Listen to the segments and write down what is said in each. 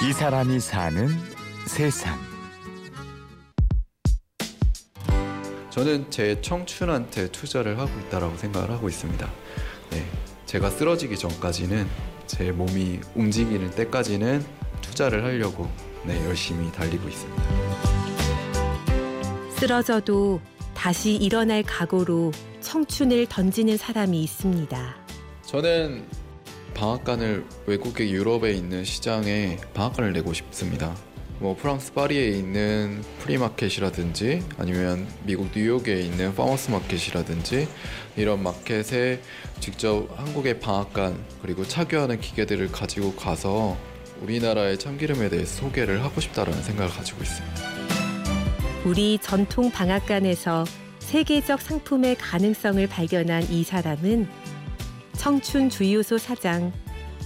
이 사람이 사는 세상. 저는 제 청춘한테 투자를 하고 있다라고 생각을 하고 있습니다. 네, 제가 쓰러지기 전까지는 제 몸이 움직이는 때까지는 투자를 하려고 네, 열심히 달리고 있습니다. 쓰러져도 다시 일어날 각오로 청춘을 던지는 사람이 있습니다. 저는 방앗간을 외국의 유럽에 있는 시장에 방앗간을 내고 싶습니다. 뭐 프랑스 파리에 있는 flea market이라든지 아니면 미국 뉴욕에 있는 farmers market이라든지 이런 마켓에 직접 한국의 방앗간 그리고 착유하는 기계들을 가지고 가서 우리나라의 참기름에 대해서 소개를 하고 싶다라는 생각을 가지고 있습니다. 우리 전통 방앗간에서 세계적 상품의 가능성을 발견한 이 사람은 청춘 주유소 사장,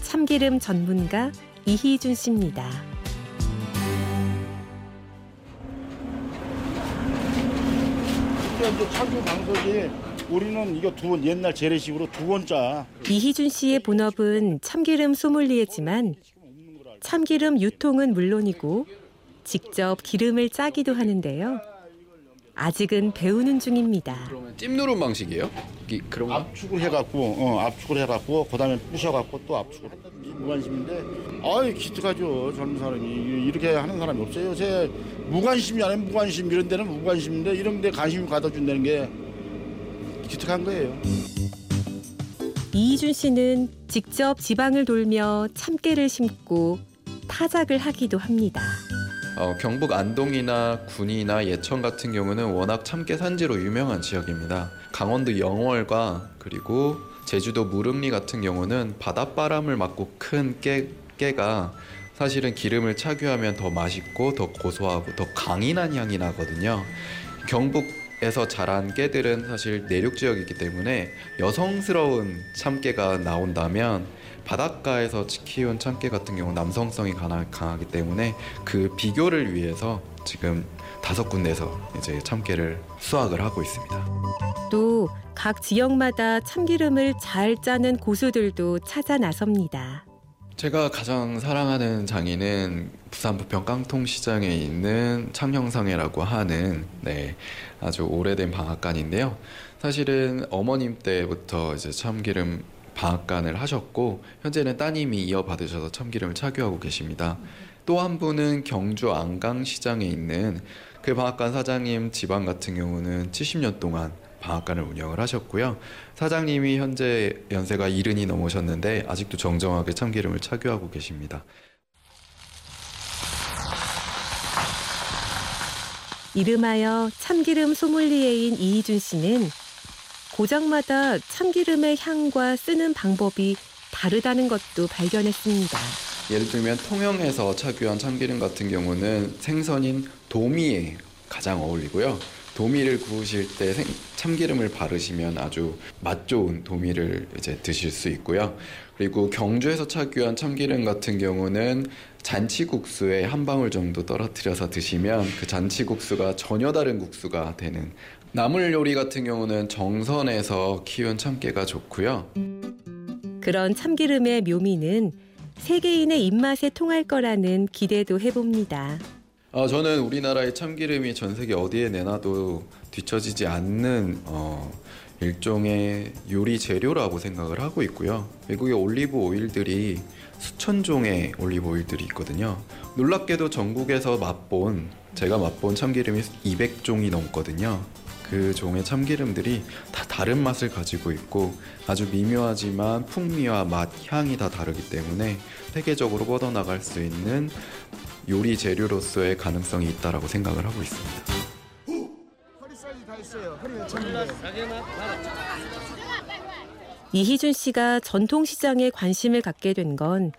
참기름 전문가 이희준 씨입니다. 이제 차주 방석이 우리는 이거 두 번 옛날 재래식으로 두 번짜. 이희준 씨의 본업은 참기름 소믈리에지만 참기름 유통은 물론이고 직접 기름을 짜기도 하는데요. 아직은 배우는 중입니다. 그러면 찜 누름 방식이에요? 이, 그런 거? 압축을 해갖고, 어, 압축을 해갖고, 그 다음에 부셔갖고 또 압축을. 무관심인데, 아이, 기특하죠. 젊은 사람이. 이렇게 하는 사람이 없어요. 제 무관심이 아니면 무관심, 이런 데는 무관심인데, 이런 데 관심 가져준다는 게 기특한 거예요. 이희준 씨는 직접 지방을 돌며 참깨를 심고 타작을 하기도 합니다. 어, 경북 안동이나 군이나 예천 같은 경우는 워낙 참깨 산지로 유명한 지역입니다. 강원도 영월과 그리고 제주도 무릉리 같은 경우는 바닷바람을 맞고 큰 깨, 깨가 사실은 기름을 착유하면 더 맛있고 더 고소하고 더 강인한 향이 나거든요. 경북 에서 자란 깨들은 사실 내륙 지역이기 때문에 여성스러운 참깨가 나온다면 바닷가에서 키운 참깨 같은 경우 남성성이 강하기 때문에 그 비교를 위해서 지금 다섯 군데에서 이제 참깨를 수확을 하고 있습니다. 또 각 지역마다 참기름을 잘 짜는 고수들도 찾아 나섭니다. 제가 가장 사랑하는 장인은 부산 부평 깡통시장에 있는 창형상회라고 하는 네, 아주 오래된 방앗간인데요. 사실은 어머님 때부터 이제 참기름 방앗간을 하셨고 현재는 따님이 이어받으셔서 참기름을 착유하고 계십니다. 또 한 분은 경주 안강시장에 있는 그 방앗간 사장님 집안 같은 경우는 70년 동안 방앗간을 운영을 하셨고요. 사장님이 현재 연세가 70이 넘으셨는데 아직도 정정하게 참기름을 착유하고 계십니다. 이름하여 참기름 소믈리에인 이희준 씨는 고장마다 참기름의 향과 쓰는 방법이 다르다는 것도 발견했습니다. 예를 들면 통영에서 착유한 참기름 같은 경우는 생선인 도미에 가장 어울리고요. 도미를 구우실 때 생, 참기름을 바르시면 아주 맛 좋은 도미를 이제 드실 수 있고요. 그리고 경주에서 착유한 참기름 같은 경우는 잔치국수에 한 방울 정도 떨어뜨려서 드시면 그 잔치국수가 전혀 다른 국수가 되는 나물 요리 같은 경우는 정선에서 키운 참깨가 좋고요. 그런 참기름의 묘미는 세계인의 입맛에 통할 거라는 기대도 해봅니다. 어, 저는 우리나라의 참기름이 전 세계 어디에 내놔도 뒤처지지 않는 어, 일종의 요리 재료라고 생각을 하고 있고요. 외국의 올리브 오일들이 수천 종의 올리브 오일들이 있거든요. 놀랍게도 전국에서 맛본 제가 맛본 참기름이 200종이 넘거든요. 그 종의 참기름들이 다 다른 맛을 가지고 있고 아주 미묘하지만 풍미와 맛, 향이 다 다르기 때문에 세계적으로 뻗어나갈 수 있는 요리 재료로서의 가능성이 있다라고 생각을 하고 있습니다. 이희준 씨가 전통시장에 관심을 갖게 된 건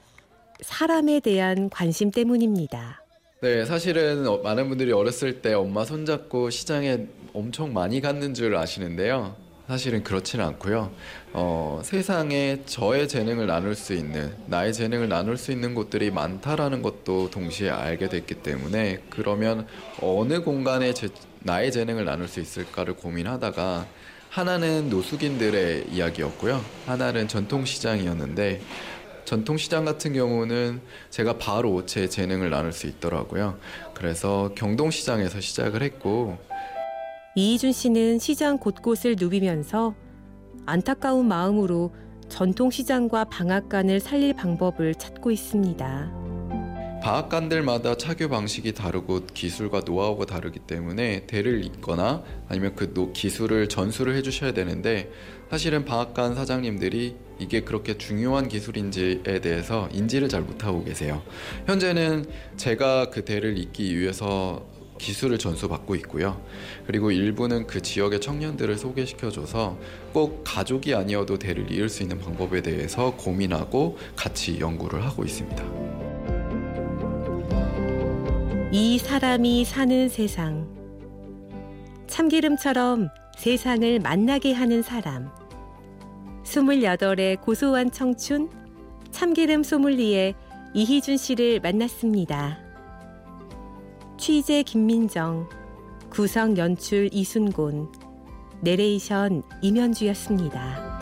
사람에 대한 관심 때문입니다. 네, 사실은 어, 많은 분들이 어렸을 때 엄마 손잡고 시장에 엄청 많이 갔는 줄 아시는데요. 사실은 그렇지는 않고요. 어, 세상에 저의 재능을 나눌 수 있는 나의 재능을 나눌 수 있는 곳들이 많다라는 것도 동시에 알게 됐기 때문에 그러면 어느 공간에 제, 나의 재능을 나눌 수 있을까를 고민하다가 하나는 노숙인들의 이야기였고요. 하나는 전통시장이었는데 전통시장 같은 경우는 제가 바로 제 재능을 나눌 수 있더라고요. 그래서 경동시장에서 시작을 했고 이희준 씨는 시장 곳곳을 누비면서 안타까운 마음으로 전통시장과 방앗간을 살릴 방법을 찾고 있습니다. 방앗간들마다 차교 방식이 다르고 기술과 노하우가 다르기 때문에 대를 잇거나 아니면 그 노- 기술을 전수를 해주셔야 되는데 사실은 방앗간 사장님들이 이게 그렇게 중요한 기술인지에 대해서 인지를 잘 못하고 계세요. 현재는 제가 그 대를 잇기 위해서 기술을 전수받고 있고요. 그리고 일부는 그 지역의 청년들을 소개시켜줘서 꼭 가족이 아니어도 대를 이을 수 있는 방법에 대해서 고민하고 같이 연구를 하고 있습니다. 이 사람이 사는 세상. 참기름처럼 세상을 만나게 하는 사람. 28의 고소한 청춘, 참기름 소믈리에 이희준 씨를 만났습니다. 취재 김민정, 구성 연출 이순곤, 내레이션 임현주였습니다.